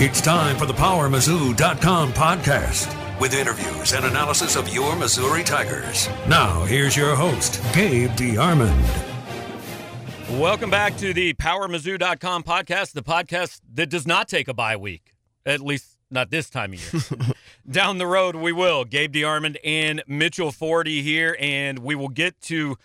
It's time for the PowerMizzou.com podcast with interviews and analysis of your Missouri Tigers. Now, here's your host, Gabe DeArmond. Welcome back to the PowerMizzou.com podcast, the podcast that does not take a bye week, at least not this time of year. Down the road, we will. Gabe DeArmond and Mitchell Forde here, and we will get to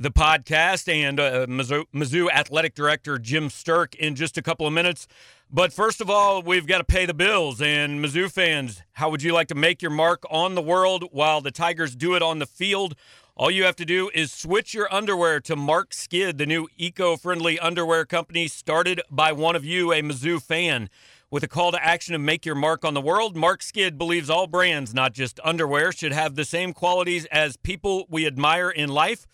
the podcast and uh, Mizzou, Mizzou Athletic Director Jim Sterk in just a couple of minutes. But first of all, we've got to pay the bills. And Mizzou fans, how would you like to make your mark on the world while the Tigers do it on the field? All you have to do is switch your underwear to Marc Skid, the new eco friendly underwear company started by one of you, a Mizzou fan. With a call to action to make your mark on the world, Marc Skid believes all brands, not just underwear, should have the same qualities as people we admire in life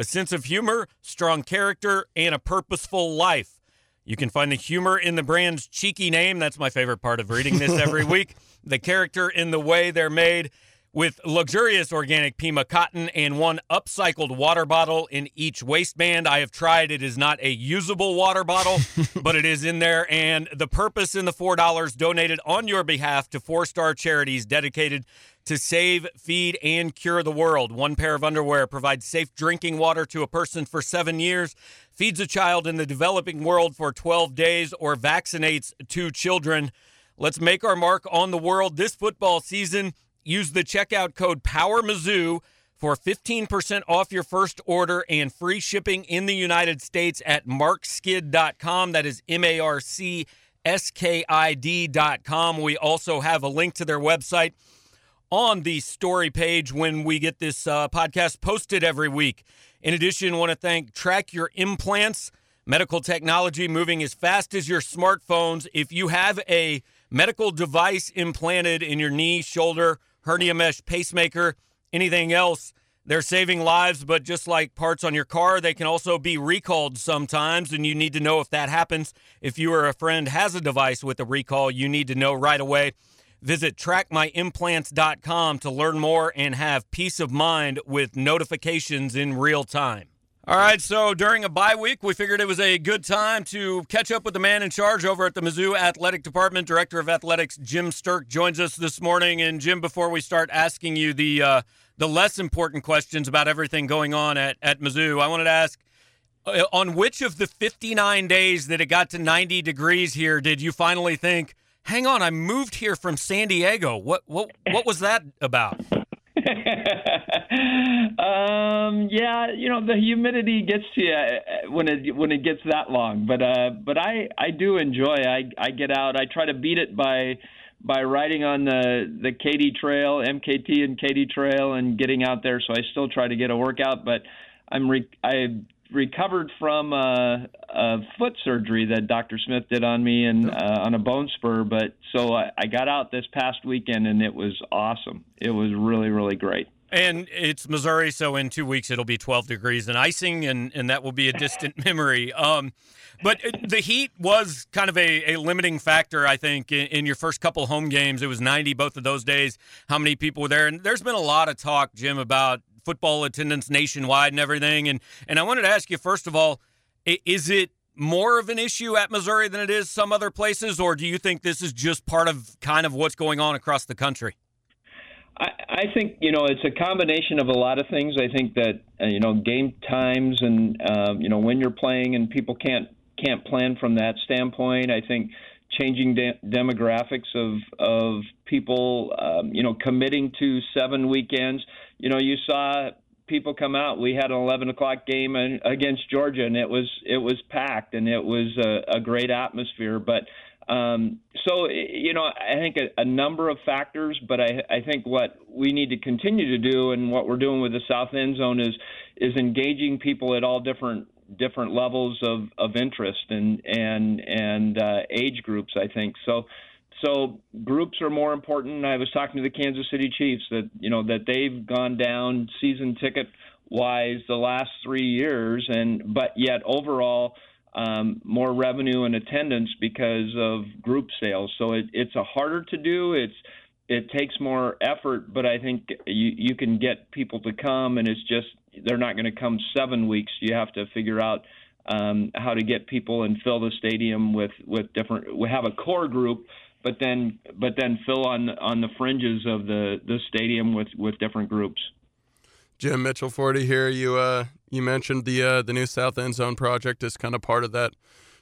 a sense of humor, strong character, and a purposeful life. You can find the humor in the brand's cheeky name. That's my favorite part of reading this every week. The character in the way they're made with luxurious organic Pima cotton and one upcycled water bottle in each waistband. I have tried. It is not a usable water bottle, but it is in there. And the purpose in the $4 donated on your behalf to four star charities dedicated to save, feed, and cure the world. One pair of underwear provides safe drinking water to a person for seven years, feeds a child in the developing world for 12 days, or vaccinates two children. Let's make our mark on the world this football season. Use the checkout code PowerMizzou for 15% off your first order and free shipping in the United States at marcskid.com. That is M A R C S K I D.com. We also have a link to their website on the story page when we get this uh, podcast posted every week. In addition, I want to thank Track Your Implants, medical technology moving as fast as your smartphones. If you have a medical device implanted in your knee, shoulder, hernia mesh, pacemaker, anything else, they're saving lives, but just like parts on your car, they can also be recalled sometimes, and you need to know if that happens. If you or a friend has a device with a recall, you need to know right away. Visit trackmyimplants.com to learn more and have peace of mind with notifications in real time. All right, so during a bye week, we figured it was a good time to catch up with the man in charge over at the Mizzou Athletic Department. Director of Athletics Jim Sterk joins us this morning. And Jim, before we start asking you the uh, the less important questions about everything going on at at Mizzou, I wanted to ask uh, on which of the 59 days that it got to 90 degrees here did you finally think? hang on, I moved here from San Diego. What what what was that about? um, yeah, you know the humidity gets to you uh, when it when it gets that long. But uh, but I I do enjoy. I I get out. I try to beat it by by riding on the the Katy Trail, MKT and Katy Trail, and getting out there. So I still try to get a workout. But I'm re- I recovered from a, a, foot surgery that Dr. Smith did on me and uh, on a bone spur. But so I, I got out this past weekend and it was awesome. It was really, really great. And it's Missouri, so in two weeks it'll be 12 degrees and icing, and, and that will be a distant memory. Um, but the heat was kind of a, a limiting factor, I think, in, in, your first couple home games. It was 90 both of those days. How many people were there? And there's been a lot of talk, Jim, about football attendance nationwide and everything. And and I wanted to ask you first of all, is it more of an issue at Missouri than it is some other places, or do you think this is just part of kind of what's going on across the country? I, I think you know it's a combination of a lot of things. I think that uh, you know game times and um, you know when you're playing and people can't can't plan from that standpoint. I think changing de- demographics of of people, um, you know, committing to seven weekends. You know, you saw people come out. We had an 11 o'clock game against Georgia, and it was it was packed, and it was a, a great atmosphere. But um, so you know, I think a, a number of factors, but I, I think what we need to continue to do, and what we're doing with the South End Zone is is engaging people at all different different levels of, of interest and and and uh, age groups. I think so. So groups are more important. I was talking to the Kansas City Chiefs that you know that they've gone down season ticket wise the last three years, and but yet overall um, more revenue and attendance because of group sales. So it, it's a harder to do. It's it takes more effort, but I think you you can get people to come, and it's just they're not going to come seven weeks. You have to figure out um, how to get people and fill the stadium with with different. We have a core group, but then but then fill on on the fringes of the the stadium with with different groups. Jim Mitchell Forde here. You uh you mentioned the uh, the new South End Zone project is kind of part of that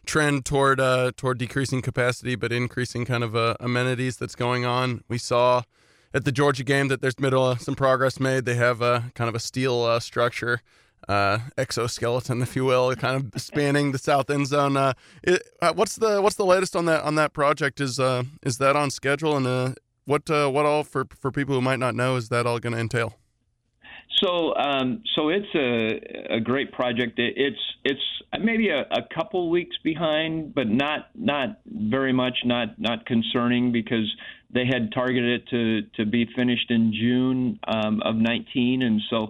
trend toward uh, toward decreasing capacity but increasing kind of uh, amenities that's going on. We saw at the Georgia game that there's been uh, some progress made. They have a kind of a steel uh, structure, uh, exoskeleton, if you will, kind of spanning the south end zone. Uh, it, uh, what's the what's the latest on that on that project? Is uh, is that on schedule? And what what all for for people who might not know is that all going to entail? So, um, so it's a, a great project. It, it's it's maybe a, a couple weeks behind, but not not very much. Not not concerning because they had targeted it to to be finished in June um, of 19, and so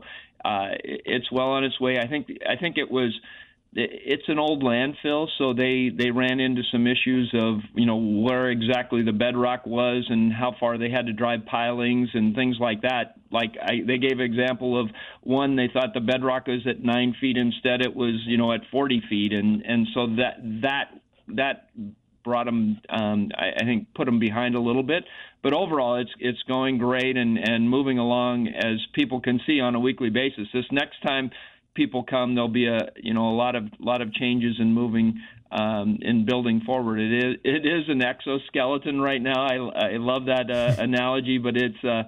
uh, it's well on its way. I think I think it was it's an old landfill, so they they ran into some issues of you know where exactly the bedrock was and how far they had to drive pilings and things like that. Like I, they gave example of one they thought the bedrock was at nine feet, instead it was you know at 40 feet, and and so that that that brought them um, I, I think put them behind a little bit. But overall, it's it's going great and and moving along as people can see on a weekly basis. This next time people come, there'll be a you know a lot of lot of changes in moving um, in building forward. It is it is an exoskeleton right now. I I love that uh, analogy, but it's. Uh,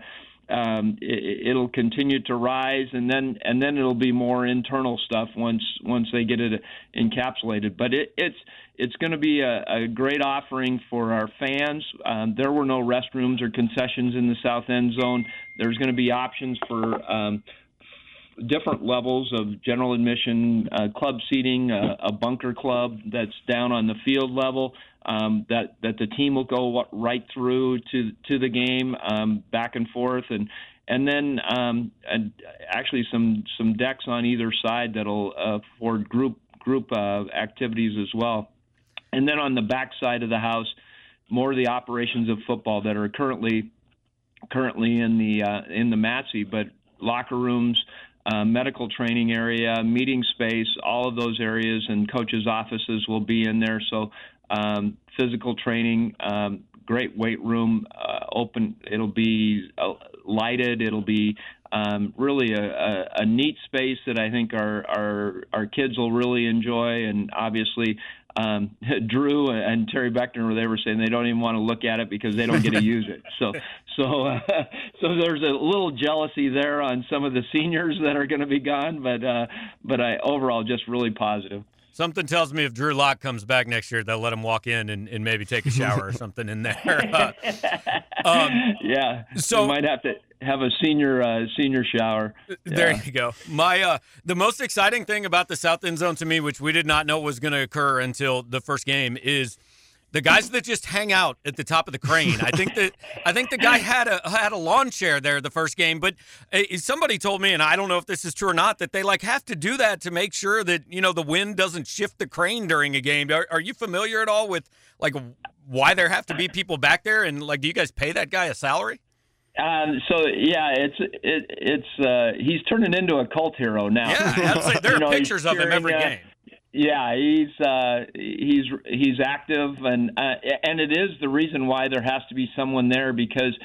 um, it, will continue to rise, and then and then it'll be more internal stuff once once they get it encapsulated. But it, it's it's going to be a, a, great offering for our fans. Um, there were no restrooms or concessions in the south end zone. There's going to be options for um, different levels of general admission, uh, club seating, uh, a bunker club that's down on the field level. Um, that that the team will go right through to to the game, um, back and forth, and and then um, and actually some some decks on either side that'll uh, afford group group uh, activities as well. And then on the back side of the house, more of the operations of football that are currently currently in the uh, in the MATC, but locker rooms, uh, medical training area, meeting space, all of those areas, and coaches' offices will be in there. So, um, physical training, um, great weight room, uh, open. It'll be uh, lighted. It'll be um, really a, a, a, neat space that I think our, our our kids will really enjoy, and obviously um, Drew and Terry Beckner, they were saying they don't even want to look at it because they don't get to use it. So, so, uh, so there's a little jealousy there on some of the seniors that are going to be gone, but, uh, but I overall just really positive. Something tells me if Drew Lock comes back next year, they'll let him walk in and, and maybe take a shower or something in there. Uh, um, yeah, so might have to have a senior uh, senior shower. There you go. My uh, the most exciting thing about the South End Zone to me, which we did not know was going to occur until the first game, is the guys that just hang out at the top of the crane. I think that I think the guy had a had a lawn chair there the first game, but uh, somebody told me, and I don't know if this is true or not, that they like have to do that to make sure that you know the wind doesn't shift the crane during a game. Are, are you familiar at all with like why there have to be people back there, and like do you guys pay that guy a salary? Um, so yeah, it's it, it's uh, he's turning into a cult hero now. Yeah, there are know, pictures of him every uh, game. Yeah, he's uh, he's he's active, and uh, and it is the reason why there has to be someone there because,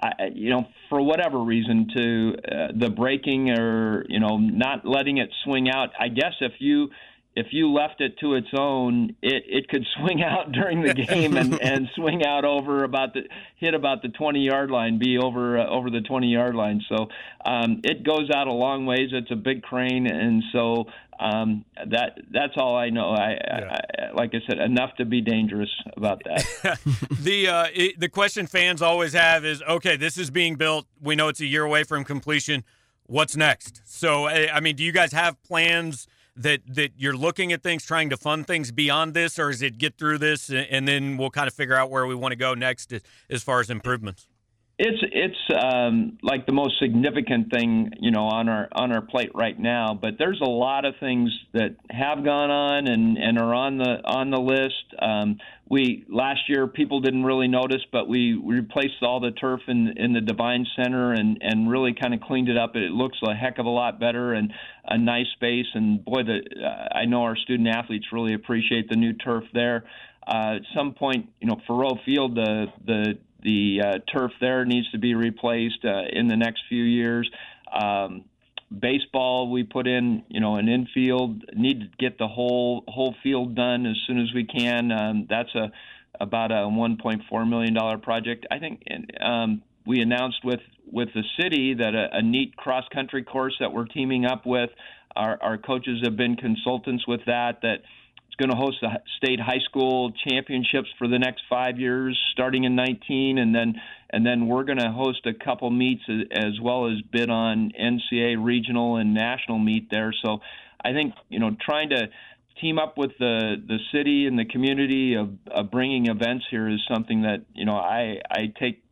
uh, you know, for whatever reason, to uh, the breaking or you know not letting it swing out. I guess if you if you left it to its own, it, it could swing out during the game and, and swing out over about the hit about the 20 yard line, be over uh, over the 20 yard line. So um, it goes out a long ways. It's a big crane, and so um, that that's all I know. I, yeah. I, like I said, enough to be dangerous about that. the uh, it, the question fans always have is, okay, this is being built. We know it's a year away from completion. What's next? So, I mean, do you guys have plans? that that you're looking at things, trying to fund things beyond this, or is it get through this and then we'll kind of figure out where we want to go next as far as improvements? It's it's um, like the most significant thing you know on our on our plate right now. But there's a lot of things that have gone on and, and are on the on the list. Um, we last year people didn't really notice, but we, replaced all the turf in in the Devine Center and and really kind of cleaned it up. It looks a heck of a lot better and a nice space. And boy, the uh, I know our student athletes really appreciate the new turf there. Uh, at some point, you know, Faurot Field, the the the uh, turf there needs to be replaced uh, in the next few years. Um, baseball, we put in, you know, an infield. Need to get the whole whole field done as soon as we can. Um, that's a about a 1.4 million dollar project. I think um, we announced with with the city that a, a neat cross country course that we're teaming up with. Our, our coaches have been consultants with that. That it's going to host the state high school championships for the next five years, starting in 19, and then and then we're going to host a couple meets as well as bid on NCAA regional and national meet there. So I think you know trying to team up with the the city and the community of, of bringing events here is something that you know I I take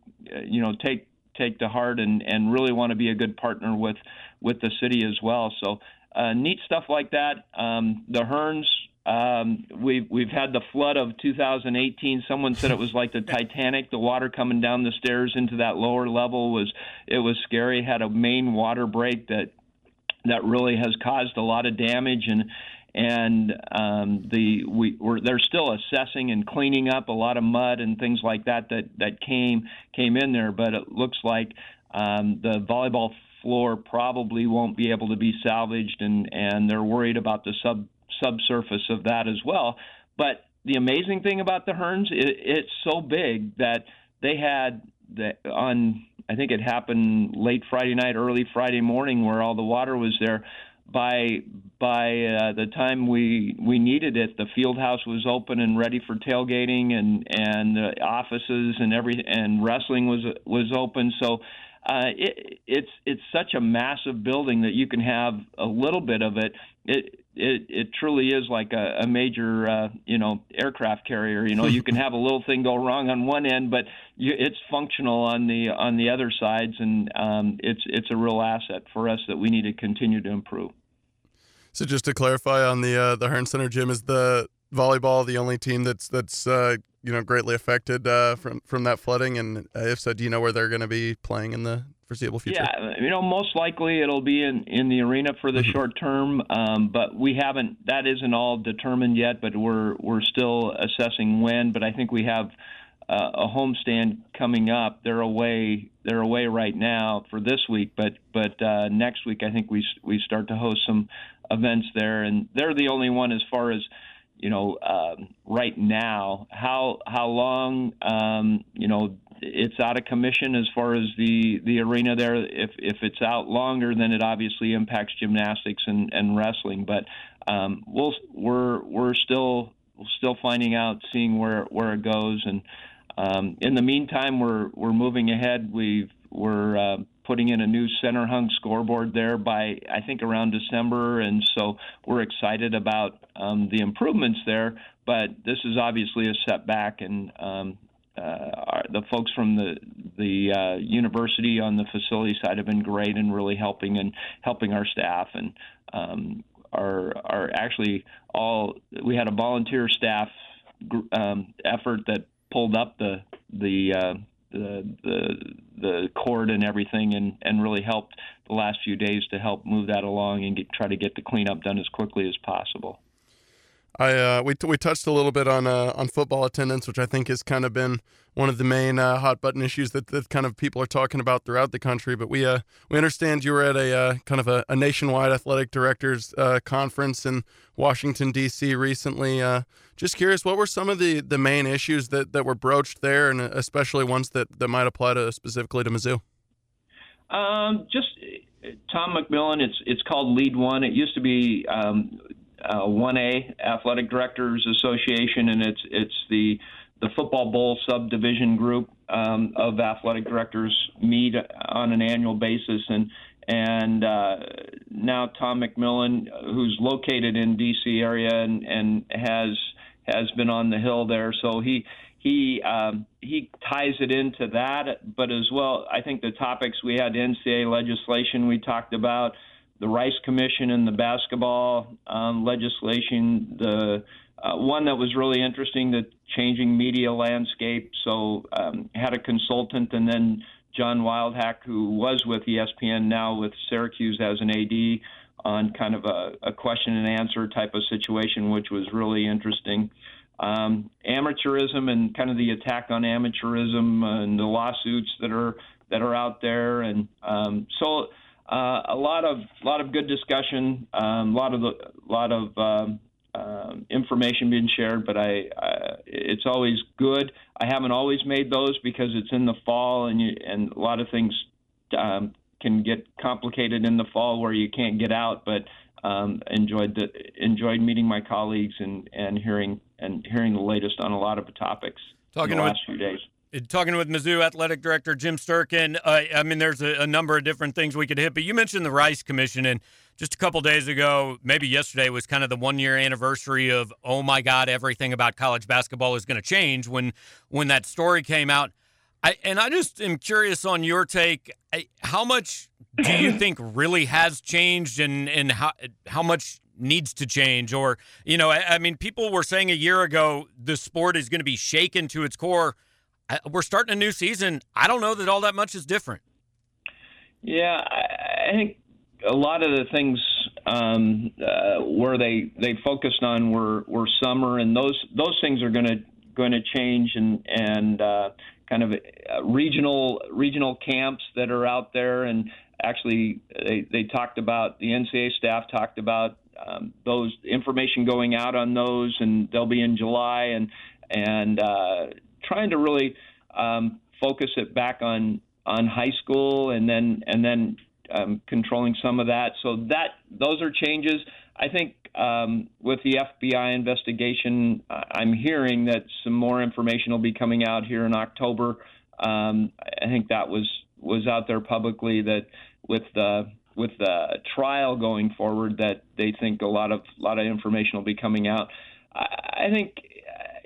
you know take take to heart and and really want to be a good partner with with the city as well. So uh, neat stuff like that. Um, the Hearnes um, we've we've had the flood of 2018. Someone said it was like the Titanic. The water coming down the stairs into that lower level was it was scary. Had a main water break that that really has caused a lot of damage and and um, the we we're, they're still assessing and cleaning up a lot of mud and things like that that that came came in there. But it looks like um, the volleyball floor probably won't be able to be salvaged, and and they're worried about the sub subsurface of that as well. But the amazing thing about the Hearnes, it, it's so big that they had the, on. I think it happened late Friday night, early Friday morning, where all the water was there. By by uh, the time we we needed it, the field house was open and ready for tailgating, and and offices and every and wrestling was was open. So uh, it, it's it's such a massive building that you can have a little bit of it. It it, it truly is like a, a major uh, you know aircraft carrier. You know, you can have a little thing go wrong on one end, but you, it's functional on the on the other sides, and um, it's it's a real asset for us that we need to continue to improve. So just to clarify on the uh, the Hearnes Center gym, is the volleyball the only team that's that's uh, you know greatly affected uh, from from that flooding? And if so, do you know where they're going to be playing in the foreseeable future? Yeah, you know, most likely it'll be in, in the arena for the mm-hmm. short term, um, but we haven't. That isn't all determined yet, but we're we're still assessing when. But I think we have uh, a homestand coming up. They're away. They're away right now for this week, but but uh, next week I think we we start to host some events there, and they're the only one as far as you know um, right now. How how long um, you know it's out of commission as far as the the arena there. If if it's out longer, then it obviously impacts gymnastics and, and wrestling. But um, we'll we're we're still still finding out, seeing where where it goes. And um, in the meantime, we're we're moving ahead. We've we're uh, putting in a new center hung scoreboard there by I think around December, and so we're excited about um, the improvements there. But this is obviously a setback, and um, uh, the folks from the the uh, university on the facility side have been great and really helping and helping our staff and um, are are actually all we had a volunteer staff um, effort that pulled up the the uh, the the the cord and everything and and really helped the last few days to help move that along and get, try to get the cleanup done as quickly as possible. I uh, we we touched a little bit on uh, on football attendance, which I think has kind of been one of the main uh, hot button issues that, that kind of people are talking about throughout the country. But we uh, we understand you were at a uh, kind of a, a, nationwide athletic directors uh, conference in Washington D.C. recently. just curious, what were some of the, the main issues that, that were broached there, and especially ones that, that might apply to specifically to Mizzou? Um, just Tom McMillen. It's it's called LEAD1. It used to be um, uh, 1A Athletic Directors Association, and it's it's the the Football Bowl subdivision group um, of athletic directors meet on an annual basis, and and uh, now Tom McMillen, who's located in D.C. area and and has has been on the hill there. So he he um, he ties it into that, but as well, I think the topics we had NCAA legislation we talked about, the Rice Commission and the basketball um, legislation, the uh, one that was really interesting, the changing media landscape. So um, had a consultant, and then John Wildhack, who was with ESPN, now with Syracuse as an AD, on kind of a, a question and answer type of situation, which was really interesting um, amateurism and kind of the attack on amateurism and the lawsuits that are that are out there, and um, so uh, a lot of lot of good discussion, a um, lot of a lot of um, uh, information being shared. But I, I, it's always good. I haven't always made those because it's in the fall, and you, and a lot of things um, can get complicated in the fall where you can't get out. But um, enjoyed the enjoyed meeting my colleagues and and hearing and hearing the latest on a lot of the topics Talking in the last few days. Talking with Mizzou Athletic Director Jim Sterkin, uh, I mean, there's a, a, number of different things we could hit, but you mentioned the Rice Commission, and just a couple days ago, maybe yesterday, was kind of the one year anniversary of oh my God, everything about college basketball is going to change. When when that story came out, I, and I just am curious on your take. How much do you think really has changed, and and how how much needs to change? Or you know, I, I mean, people were saying a year ago the sport is going to be shaken to its core. We're starting a new season. I don't know that all that much is different. Yeah, I, I think a lot of the things um, uh, where they they focused on were were summer, and those those things are going to going to change, and and uh, kind of uh, regional regional camps that are out there, and actually they, they talked about the NCAA staff talked about um, those information going out on those, and they'll be in July, and and uh, trying to really um, focus it back on on high school, and then and then um, controlling some of that. So that those are changes. I think um, with the FBI investigation, I'm hearing that some more information will be coming out here in October. Um, I think that was was out there publicly that with the with the trial going forward, that they think a lot of a lot of information will be coming out. I, I think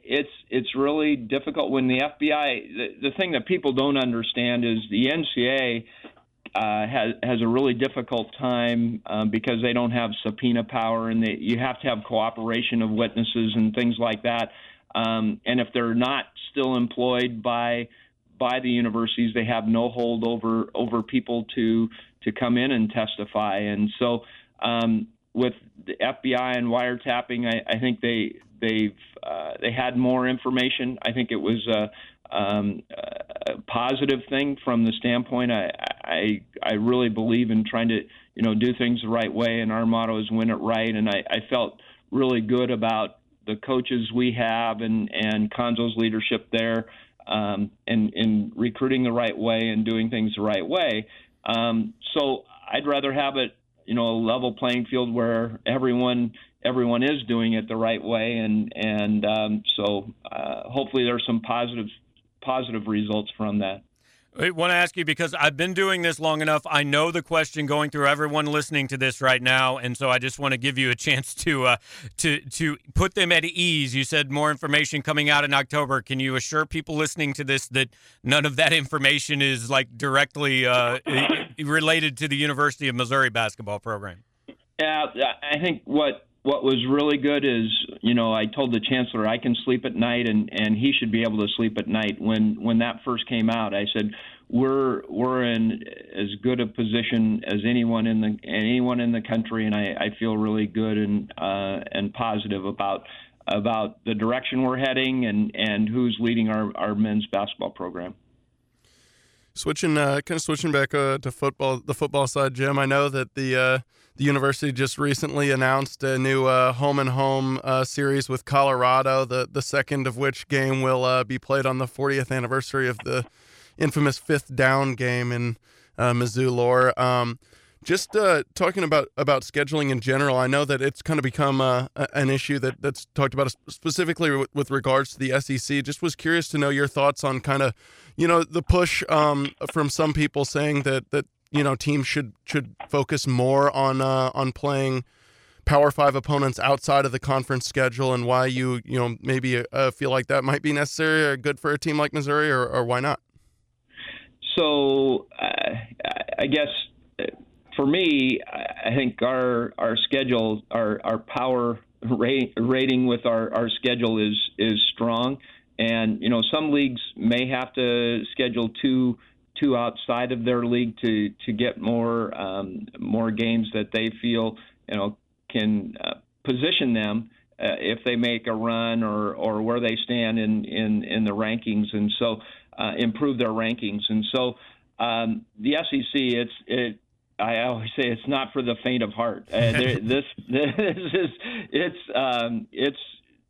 it's it's really difficult when the FBI. The, the thing that people don't understand is the NCAA uh, has has a really difficult time um, because they don't have subpoena power, and they, you have to have cooperation of witnesses and things like that. Um, and if they're not still employed by by the universities, they have no hold over over people to to come in and testify. And so, um, with the FBI and wiretapping, I, I think they they've uh, they had more information. I think it was. Uh, um, a positive thing from the standpoint. I, I I really believe in trying to you know do things the right way, and our motto is win it right. And I, I felt really good about the coaches we have and and Cuonzo's leadership there, um, and in recruiting the right way and doing things the right way. Um, so I'd rather have it you know a level playing field where everyone everyone is doing it the right way and and um, so uh, hopefully there's some positive positive results from that. I want to ask you because I've been doing this long enough. I know the question going through everyone listening to this right now, and so I just want to give you a chance to uh, to to put them at ease. You said more information coming out in October. Can you assure people listening to this that none of that information is like directly uh, related to the University of Missouri basketball program? Yeah, I think what what was really good is, you know, I told the chancellor I can sleep at night, and and he should be able to sleep at night. When when that first came out, I said we're we're in as good a position as anyone in the anyone in the country, and I, I feel really good and uh, and positive about about the direction we're heading and and who's leading our our men's basketball program. Switching, uh, kind of switching back uh, to football, the football side, Jim. I know that the uh, the university just recently announced a new uh, home and home uh, series with Colorado. The the second of which game will uh, be played on the 40th anniversary of the infamous fifth down game in Mizzou lore. Um, just uh, talking about about scheduling in general, I know that it's kind of become uh, an issue that that's talked about specifically with, with, regards to the SEC. Just was curious to know your thoughts on kind of, you know, the push um, from some people saying that that you know teams should should focus more on uh, on playing Power Five opponents outside of the conference schedule, and why you you know maybe uh, feel like that might be necessary or good for a team like Missouri, or, or why not? So uh, I guess uh, for me, I think our our schedule, our our power rating with our, our schedule is is strong, and you know some leagues may have to schedule two two outside of their league to to get more um, more games that they feel you know can uh, position them uh, if they make a run or or where they stand in in in the rankings, and so uh, improve their rankings. And so um, the SEC, it's it. I always say it's not for the faint of heart. Uh, this this is it's um, it's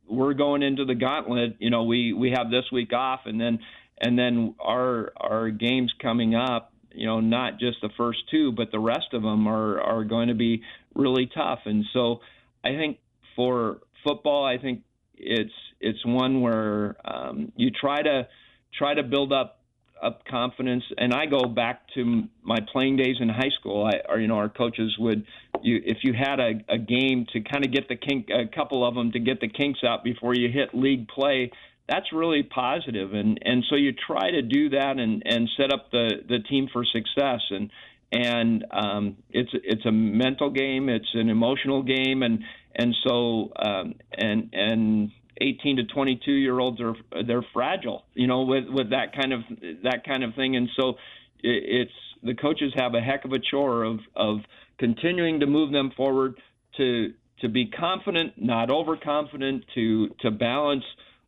we're going into the gauntlet. You know, we we have this week off, and then and then our our games coming up. You know, not just the first two, but the rest of them are are going to be really tough. And so, I think for football, I think it's it's one where um, you try to try to build up up confidence. And I go back to my playing days in high school. I, or you know, our coaches would, you if you had a, a game to kind of get the kink, a couple of them to get the kinks out before you hit league play. That's really positive, and and so you try to do that and and set up the the team for success. And and um, it's it's a mental game, it's an emotional game, and and so um, and and 18 to 22 year olds are they're fragile, you know, with with that kind of that kind of thing, and so it's the coaches have a heck of a chore of of continuing to move them forward to to be confident, not overconfident, to to balance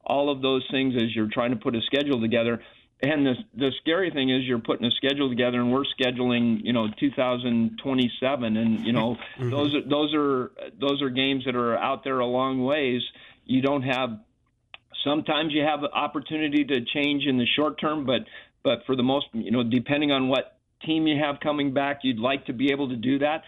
all of those things as you're trying to put a schedule together. And the the scary thing is you're putting a schedule together, and we're scheduling, you know, 2027, and you know mm-hmm. those are those are those are games that are out there a long ways you don't have. Sometimes you have opportunity to change in the short term, but but for the most, you know, depending on what team you have coming back, you'd like to be able to do that.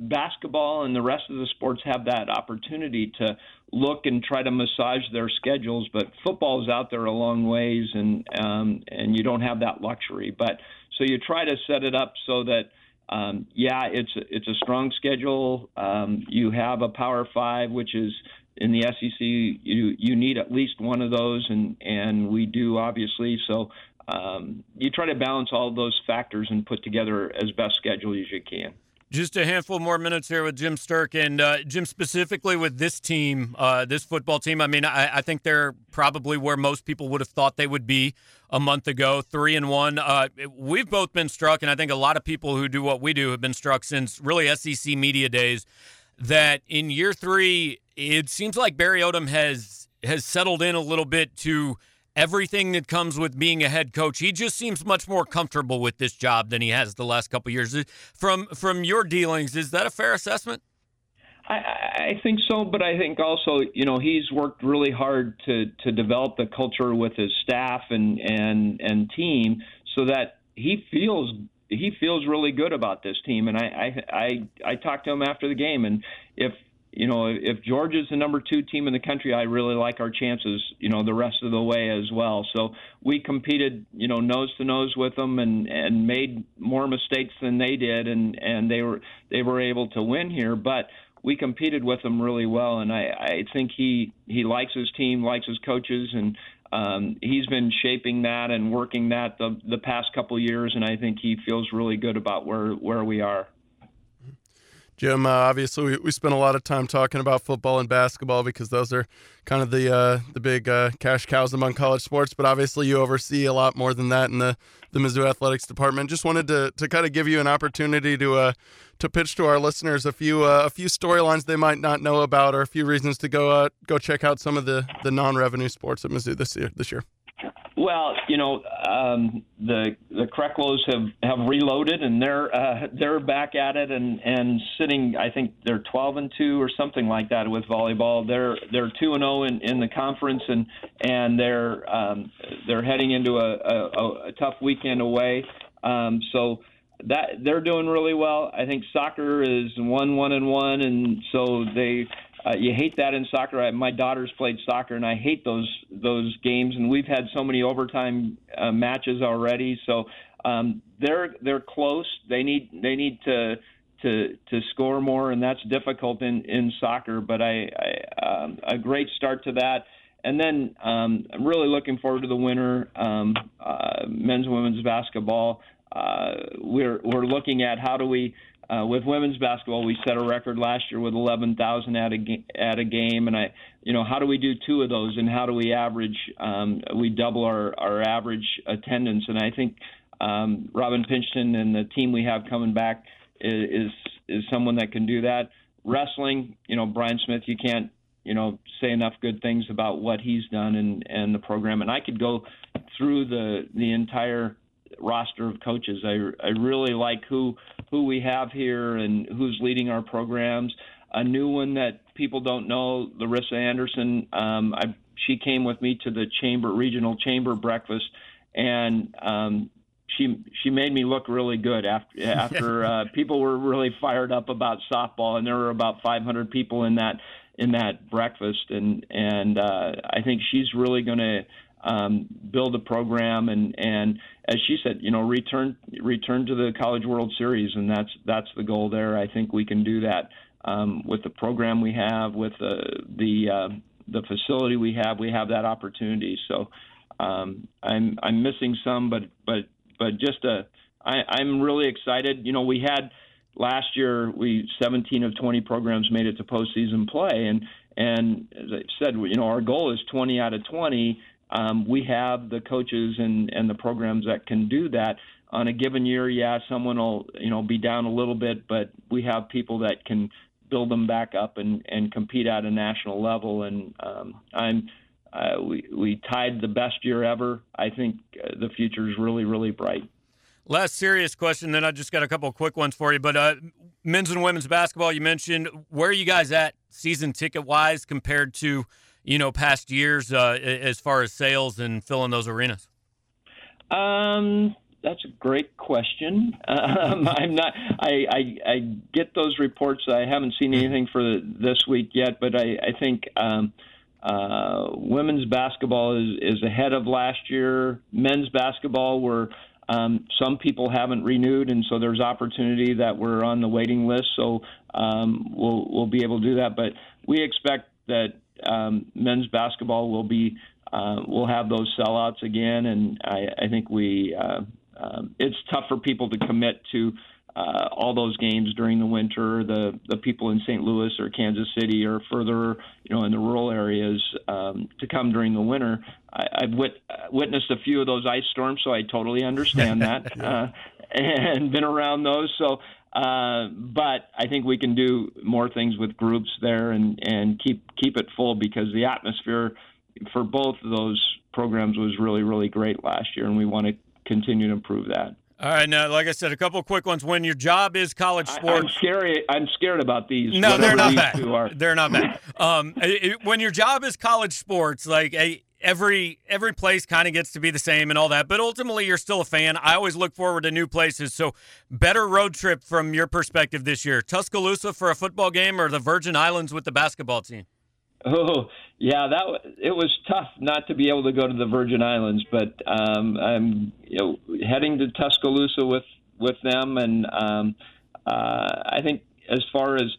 Basketball and the rest of the sports have that opportunity to look and try to massage their schedules, but football is out there a long ways, and um, and you don't have that luxury. But so you try to set it up so that um, yeah, it's it's a strong schedule. Um, you have a Power Five, which is in the SEC, you you need at least one of those, and and we do obviously. So um, you try to balance all those factors and put together as best schedule as you can. Just a handful more minutes here with Jim Sterk and uh, Jim specifically with this team, uh, this football team. I mean, I, I, think they're probably where most people would have thought they would be a month ago, three and one. Uh, we've both been struck, and I think a lot of people who do what we do have been struck since really SEC media days. That in year three, it seems like Barry Odom has has settled in a little bit to everything that comes with being a head coach. He just seems much more comfortable with this job than he has the last couple years. From from your dealings, is that a fair assessment? I, I think so, but I think also, you know, he's worked really hard to to develop the culture with his staff and and and team, so that he feels he feels really good about this team. And I I I, I talked to him after the game, and if you know, if Georgia's the number two team in the country, I really like our chances, you know, the rest of the way as well. So we competed, you know, nose to nose with them and and made more mistakes than they did, and and they were they were able to win here, but. We competed with them really well, and I, I think he he likes his team, likes his coaches, and um, he's been shaping that and working that the the past couple years, and I think he feels really good about where where we are. Jim, uh, obviously we, we spent a lot of time talking about football and basketball because those are kind of the uh, the big uh, cash cows among college sports. But obviously you oversee a lot more than that in the, the Mizzou athletics department. Just wanted to, to kind of give you an opportunity to uh, to pitch to our listeners a few uh, a few storylines they might not know about or a few reasons to go uh, go check out some of the, the non revenue sports at Mizzou this year this year. Well, you know, um, the the Kreklows have, have reloaded and they're uh, they're back at it and, and sitting. I think they're 12 and two or something like that with volleyball. They're they're two and zero oh in, in the conference and and they're um, they're heading into a, a, a tough weekend away. Um, so that they're doing really well. I think soccer is one one and one, and so they uh, you hate that in soccer. I, my daughters played soccer, and I hate those those games. And we've had so many overtime uh, matches already. So um, they're they're close. They need they need to to to score more, and that's difficult in in soccer. But I, I um, a great start to that. And then um, I'm really looking forward to the winter, um, uh, men's women's basketball. Uh, we're we're looking at how do we uh, with women's basketball, we set a record last year with 11,000 at a at a game, and I, you know, how do we do two of those, and how do we average? Um, we double our our average attendance, and I think um, Robin Pingeton and the team we have coming back is, is is someone that can do that. Wrestling, you know, Brian Smith, you can't you know say enough good things about what he's done and and the program, and I could go through the the entire roster of coaches. I I really like who who we have here and who's leading our programs. A new one that people don't know, Larissa Anderson. Um, I, she came with me to the chamber regional chamber breakfast, and um, she she made me look really good after after uh, people were really fired up about softball, and there were about 500 people in that in that breakfast, and and uh, I think she's really going to um, build a program and and as she said, you know, return return to the College World Series, and that's that's the goal there. I think we can do that um, with the program we have, with the the uh, the facility we have. We have that opportunity. So um, I'm I'm missing some, but but but just a I, I'm really excited. You know, we had last year we 17 of 20 programs made it to postseason play, and and as I said, you know, our goal is 20 out of 20 um, we have the coaches and, and the programs that can do that. On a given year, yeah, someone will you know be down a little bit, but we have people that can build them back up and, and compete at a national level. And um, I'm uh, we we tied the best year ever. I think uh, the future is really really bright. Last serious question, then I just got a couple quick ones for you. But uh, men's and women's basketball, you mentioned where are you guys at season ticket wise compared to you know, past years uh, as far as sales and filling those arenas? Um, that's a great question. Um, I'm not. I, I, I get those reports. I haven't seen mm-hmm. anything for the, this week yet, but I, I think um, uh, women's basketball is, is ahead of last year. Men's basketball, where um, some people haven't renewed, and so there's opportunity that we're on the waiting list. So um, we'll we'll be able to do that. But we expect that um, men's basketball will be uh, we'll have those sellouts again, and I, I think we uh, um, it's tough for people to commit to uh, all those games during the winter. The the people in St. Louis or Kansas City or further, you know, in the rural areas um, to come during the winter. I, I've wit- witnessed a few of those ice storms, so I totally understand that, uh, and been around those. So uh, but I think we can do more things with groups there and, and keep keep it full because the atmosphere for both of those programs was really really great last year, and we want to continue to improve that. All right, now, like I said, a couple quick ones. When your job is college sports, I'm scary. I'm scared about these. No, they're not bad. They're not bad. Um, it, when your job is college sports, like a, every every place kind of gets to be the same and all that but ultimately you're still a fan. I always look forward to new places so better road trip from your perspective this year. Tuscaloosa for a football game or the virgin islands with the basketball team? Oh yeah that it was tough not to be able to go to the virgin islands but um, i'm you know heading to tuscaloosa with with them and um, uh, i think as far as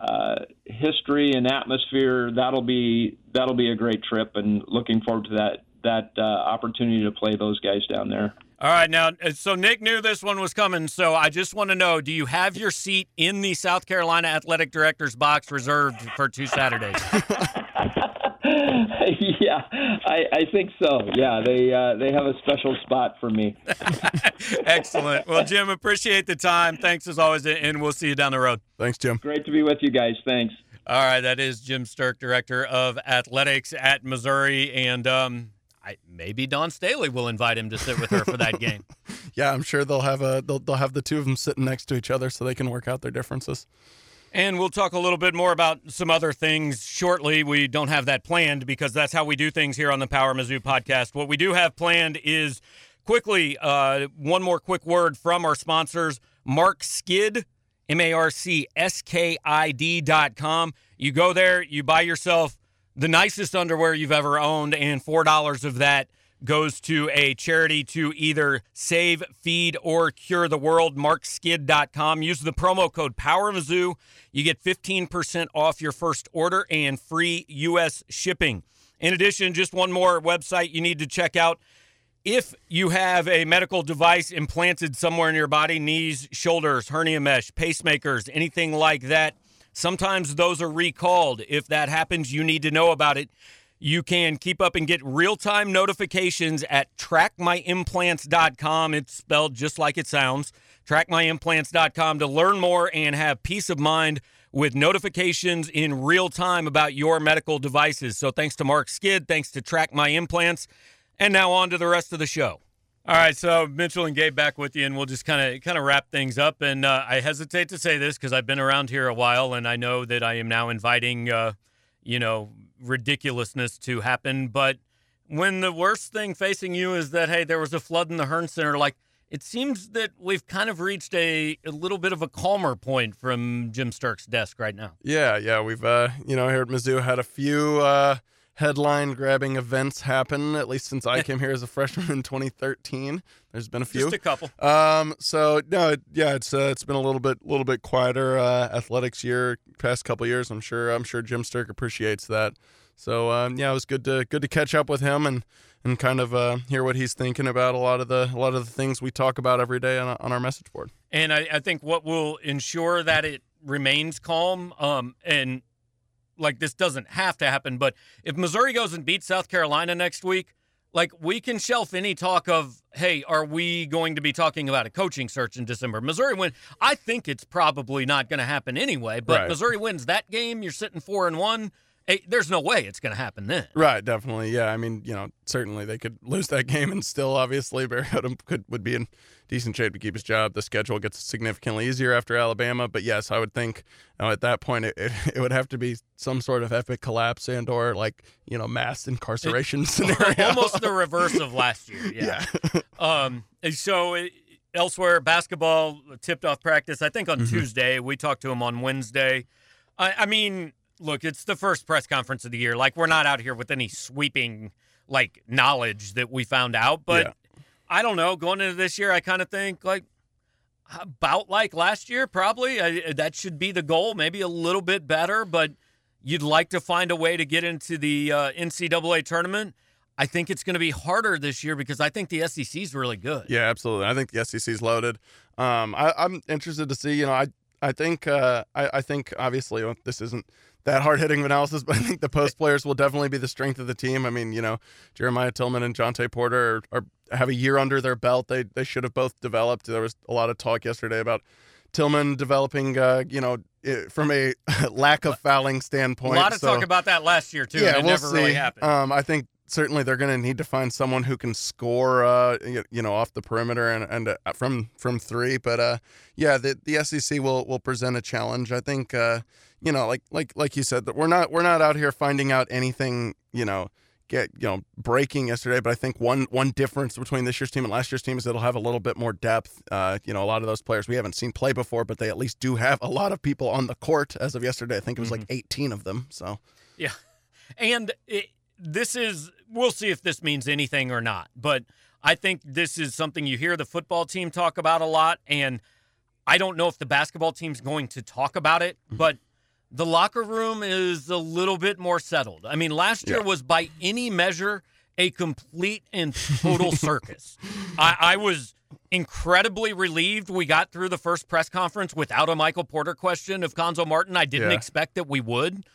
uh, history and atmosphere. That'll be that'll be a great trip, and looking forward to that that uh, opportunity to play those guys down there. All right, now, uh, so Nick knew this one was coming, so I just want to know: Do you have your seat in the South Carolina Athletic Director's box reserved for two Saturdays? yeah, I, I think so. Yeah, they uh, they have a special spot for me. Excellent. Well, Jim, appreciate the time. Thanks as always, and we'll see you down the road. Thanks, Jim. Great to be with you guys. Thanks. All right, that is Jim Sterk, director of athletics at Missouri, and um, I, maybe Dawn Staley will invite him to sit with her for that game. yeah, I'm sure they'll have a they'll, they'll have the two of them sitting next to each other so they can work out their differences. And we'll talk a little bit more about some other things shortly. We don't have that planned because that's how we do things here on the Power Mizzou podcast. What we do have planned is quickly uh, one more quick word from our sponsors Marc Skid, M A R C S K I D dot com. You go there, you buy yourself the nicest underwear you've ever owned, and $4 of that goes to a charity to either save, feed, or cure the world. MarcSkid.com. Use the promo code PowerMizzou. You get 15% off your first order and free U.S. shipping. In addition, just one more website you need to check out. If you have a medical device implanted somewhere in your body, knees, shoulders, hernia mesh, pacemakers, anything like that, sometimes those are recalled. If that happens, you need to know about it. You can keep up and get real time notifications at trackmyimplants.com. It's spelled just like it sounds. Trackmyimplants.com to learn more and have peace of mind with notifications in real time about your medical devices. So thanks to Marc Skid, thanks to Track My Implants, and now on to the rest of the show. All right, so Mitchell and Gabe back with you, and we'll just kind of kind of wrap things up. And uh, I hesitate to say this because I've been around here a while, and I know that I am now inviting, uh, you know, ridiculousness to happen. But when the worst thing facing you is that hey, there was a flood in the Hearnes Center, like it seems that we've kind of reached a, a little bit of a calmer point from Jim Sterk's desk right now. Yeah, yeah, we've uh, you know here at Mizzou had a few uh, headline grabbing events happen at least since I came here as a freshman in 2013. There's been a few, just a couple. Um, so no, yeah, it's uh, it's been a little bit little bit quieter uh, athletics year past couple years. I'm sure I'm sure Jim Sterk appreciates that. So um, yeah, it was good to good to catch up with him and and kind of uh, hear what he's thinking about a lot of the a lot of the things we talk about every day on, on our message board. And I, I think what will ensure that it remains calm um, and like this doesn't have to happen, but if Missouri goes and beats South Carolina next week, like we can shelf any talk of, hey, are we going to be talking about a coaching search in December? Missouri win. I think it's probably not going to happen anyway, but Right. Missouri wins that game. You're sitting four and one. Hey, there's no way it's going to happen then. Right, definitely. Yeah, I mean, you know, certainly they could lose that game and still obviously Barry Odom could would be in decent shape to keep his job. The schedule gets significantly easier after Alabama, but yes, I would think uh, at that point it, it, it would have to be some sort of epic collapse and or like you know mass incarceration scenario. Almost the reverse of last year. Yeah. Um. and So uh, elsewhere, basketball tipped off practice. I think on Mhm. Tuesday. We talked to him on Wednesday. I, I mean, look, it's the first press conference of the year. Like we're not out here with any sweeping like knowledge that we found out, but Yeah. I don't know. Going into this year, I kind of think like about like last year, probably. I, that should be the goal. Maybe a little bit better, but you'd like to find a way to get into the uh, NCAA tournament. I think it's going to be harder this year because I think the SEC is really good. Yeah, absolutely. I think the SEC's loaded. Um, I, I'm interested to see. You know, I I think uh, I, I think obviously well, this isn't that hard hitting analysis, but I think the post players will definitely be the strength of the team. I mean, you know, Jeremiah Tilmon and Jontay Porter are, are have a year under their belt. They they should have both developed. There was a lot of talk yesterday about Tilmon developing. Uh, you know, from a lack of fouling standpoint. A lot of So- talk about that last year too. yeah, and it we'll never see. really happened. Um, I think certainly they're going to need to find someone who can score, uh, y- you know, off the perimeter and and uh, from from three. But uh, yeah, the the SEC will will present a challenge. I think, uh, you know, like like like you said, that we're not we're not out here finding out anything, you know. Get you know breaking yesterday, but I think one one difference between this year's team and last year's team is it'll have a little bit more depth. Uh, you know, a lot of those players we haven't seen play before, but they at least do have a lot of people on the court as of yesterday. I think it was like 18 of them. So Yeah. And it, this is, we'll see if this means anything or not. But I think this is something you hear the football team talk about a lot. And I don't know if the basketball team's going to talk about it, mm-hmm. but the locker room is a little bit more settled. I mean, last year Yeah. was by any measure a complete and total circus. I, I was incredibly relieved we got through the first press conference without a Michael Porter question of Cuonzo Martin. I didn't Yeah. expect that we would.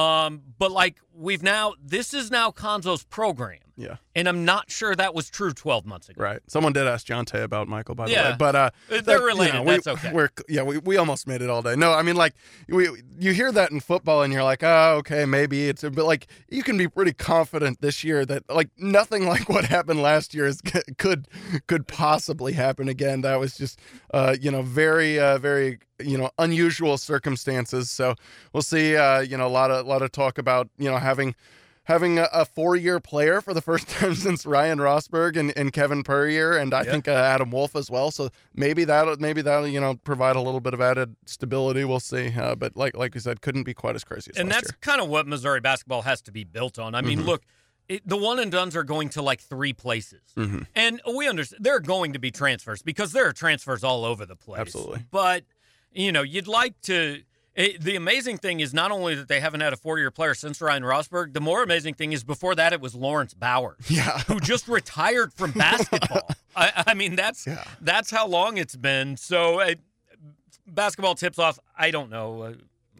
Um, but like we've now, this is now Cuonzo's program, yeah. and I'm not sure that was true 12 months ago. Right. Someone did ask Jontay about Michael, by the Yeah. way. But uh, Uh, They're like, you related. know, we- That's okay. We're yeah, we, we almost made it all day. No, I mean like we you hear that in football and you're like, oh, okay, maybe it's a but like you can be pretty confident this year that like nothing like what happened last year is could could possibly happen again. That was just uh, you know, very uh very you know, unusual circumstances. So we'll see uh, you know, a lot of a lot of talk about, you know, having having a, a four-year player for the first time since Ryan Rosburg and, and Kevin Puryear, and I think uh, Adam Wolf as well. So maybe that'll maybe that'll you know provide a little bit of added stability. We'll see. Uh, but like like we said, couldn't be quite as crazy as and that's year. kind of what Missouri basketball has to be built on. I mean, Mhm. look, it, the one and dones are going to like three places, Mhm. and we understand there are going to be transfers because there are transfers all over the place. Absolutely. but you know, you'd like to. It, the amazing thing is not only that they haven't had a four-year player since Ryan Rosburg. The more amazing thing is before that it was Laurence Bowers, Yeah. who just retired from basketball. I, I mean, that's Yeah. that's how long it's been. So, uh, basketball tips off. I don't know. Uh,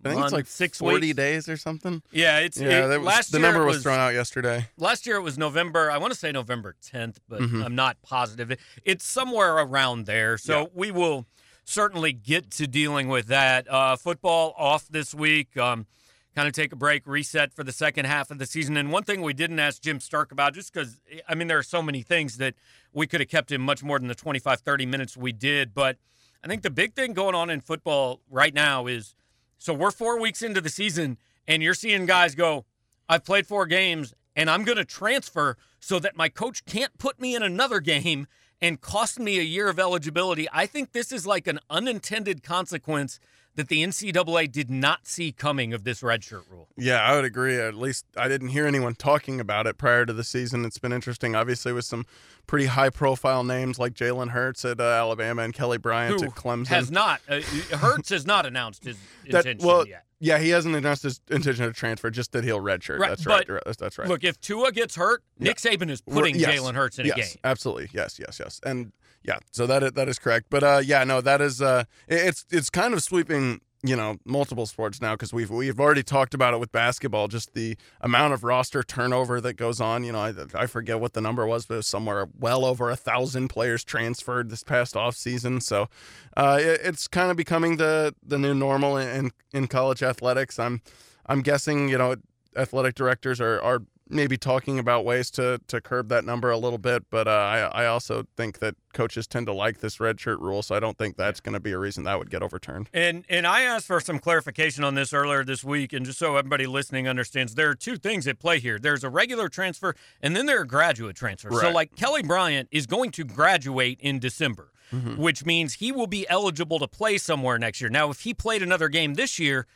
I think it's like six 40 weeks. days or something. Yeah, it's Yeah, it- that was, last the year number it was, thrown out yesterday. Last year it was November. I want to say November 10th, but Mhm. I'm not positive. It- It's somewhere around there. So Yeah. we will certainly get to dealing with that. Uh, football off this week. Um, kind of take a break, reset for the second half of the season. And one thing we didn't ask Jim Sterk about, just because, I mean, there are so many things that we could have kept him much more than the 25, 30 minutes we did. But I think the big thing going on in football right now is so we're four weeks into the season, and you're seeing guys go, I've played four games, and I'm going to transfer so that my coach can't put me in another game and cost me a year of eligibility. I think this is like an unintended consequence that the NCAA did not see coming of this redshirt rule. Yeah, I would agree. At least I didn't hear anyone talking about it prior to the season. It's been interesting, obviously, with some pretty high profile names like Jalen Hurts at uh, Alabama and Kelly Bryant Who at Clemson. has not, uh, Hurts has not announced his That- intention well, yet. Yeah, he hasn't announced his intention to transfer, just that he'll redshirt. Right, That's right. That's, that's right. Look, if Tua gets hurt, Nick Saban is putting yes, Jalen Hurts in yes, a game. Absolutely. Yes, yes, yes. And yeah, so that is, that is correct. But uh, yeah, no, that is uh, it's it's kind of sweeping you know multiple sports now because we've we've already talked about it with basketball. Just the amount of roster turnover that goes on. You know, I, I forget what the number was, but it was somewhere well over a thousand players transferred this past off season. So uh, it, it's kind of becoming the the new normal in, in in college athletics. I'm I'm guessing you know athletic directors are are maybe talking about ways to to curb that number a little bit, but uh, I I also think that coaches tend to like this red shirt rule, so I don't think that's going to be a reason that would get overturned. And and I asked for some clarification on this earlier this week, and just so everybody listening understands, there are two things at play here. There's a regular transfer, and then there are graduate transfers. So, like Kelly Bryant is going to graduate in December, which means he will be eligible to play somewhere next year. Now, if he played another game this year,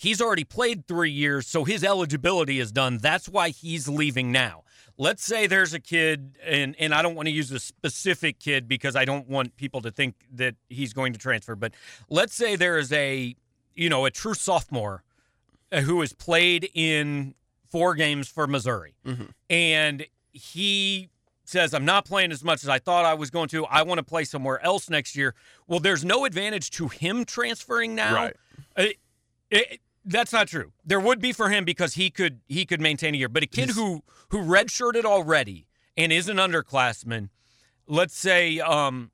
he's already played three years, so his eligibility is done. That's why he's leaving now. Let's say there's a kid, and, and I don't want to use a specific kid because I don't want people to think that he's going to transfer, but let's say there is a, you know, a true sophomore uh, who has played in four games for Missouri, and he says, I'm not playing as much as I thought I was going to. I want to play somewhere else next year. Well, there's no advantage to him transferring now. Right. It- it- that's not true. There would be for him because he could he could maintain a year. But a kid who who redshirted already and is an underclassman, let's say, um,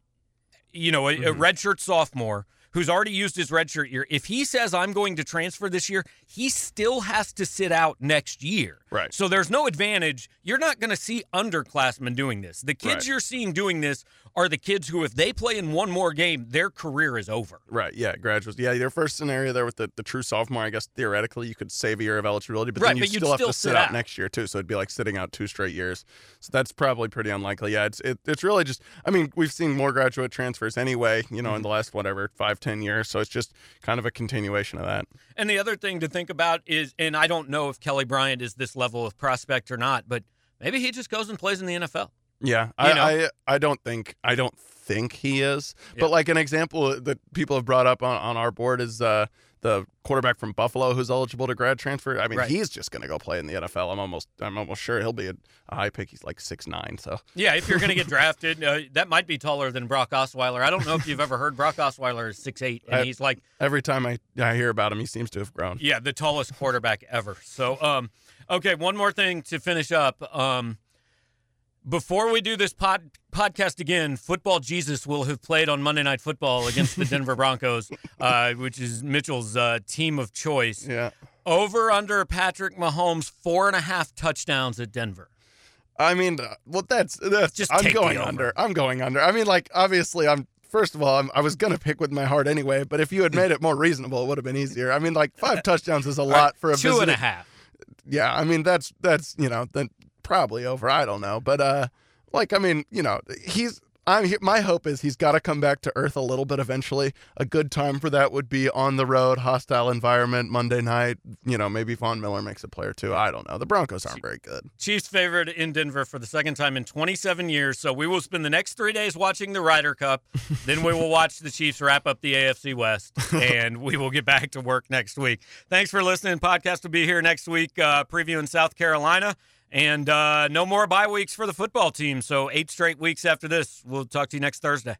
you know, a, a redshirt sophomore who's already used his redshirt year, if he says I'm going to transfer this year, he still has to sit out next year. Right. So there's no advantage. You're not going to see underclassmen doing this. The kids Right. you're seeing doing this are the kids who, if they play in one more game, their career is over. Right. Yeah. Graduates. Yeah. Your first scenario there with the, the true sophomore, I guess theoretically you could save a year of eligibility, but Right, then you still have still to sit sit out out. next year too. So it'd be like sitting out two straight years. So that's probably pretty unlikely. Yeah. It's it, it's really just. I mean, we've seen more graduate transfers anyway. You know, Mm-hmm. in the last whatever five ten years. So it's just kind of a continuation of that. And the other thing to think about is, and I don't know if Kelly Bryant is this level of prospect or not, but maybe he just goes and plays in the NFL. Yeah, You I, know? I I don't think I don't think he is. Yeah. But like an example that people have brought up on, on our board is uh, the quarterback from Buffalo who's eligible to grad transfer. I mean, Right. he's just going to go play in the NFL. I'm almost I'm almost sure he'll be a, high pick. He's like six nine. So Yeah, if you're going to get drafted, uh, that might be taller than Brock Osweiler. I don't know if you've ever heard Brock Osweiler is six eight, and I- he's like, every time I I hear about him, he seems to have grown. yeah, the tallest quarterback ever. So, um, okay, one more thing to finish up. Um, before we do this pod, podcast again, Football Jesus will have played on Monday Night Football against the Denver Broncos, uh, which is Mitchell's uh, team of choice. Yeah. Over under Patrick Mahomes four and a half touchdowns at Denver. I mean, uh, well, that's that's Just I'm going under. I'm going under. I mean, like obviously, I'm. First of all, I'm, I was gonna pick with my heart anyway, but if you had made it more reasonable, it would have been easier. I mean, like five touchdowns is a lot for a Two and a half. yeah, I mean that's that's you know then probably over. I don't know, but uh, like I mean you know he's I'm my hope is he's got to come back to earth a little bit eventually. A good time for that would be on the road, hostile environment, Monday night. You know, maybe Von Miller makes a play or two. I don't know. The Broncos aren't very good. Chiefs favored in Denver for the second time in 27 years. So we will spend the next three days watching the Ryder Cup. then we will watch the Chiefs wrap up the AFC West, and we will get back to work next week. Thanks for listening. Podcast will be here next week, uh, previewing South Carolina. And uh, no more bye weeks for the football team. So, eight straight weeks after this. We'll talk to you next Thursday.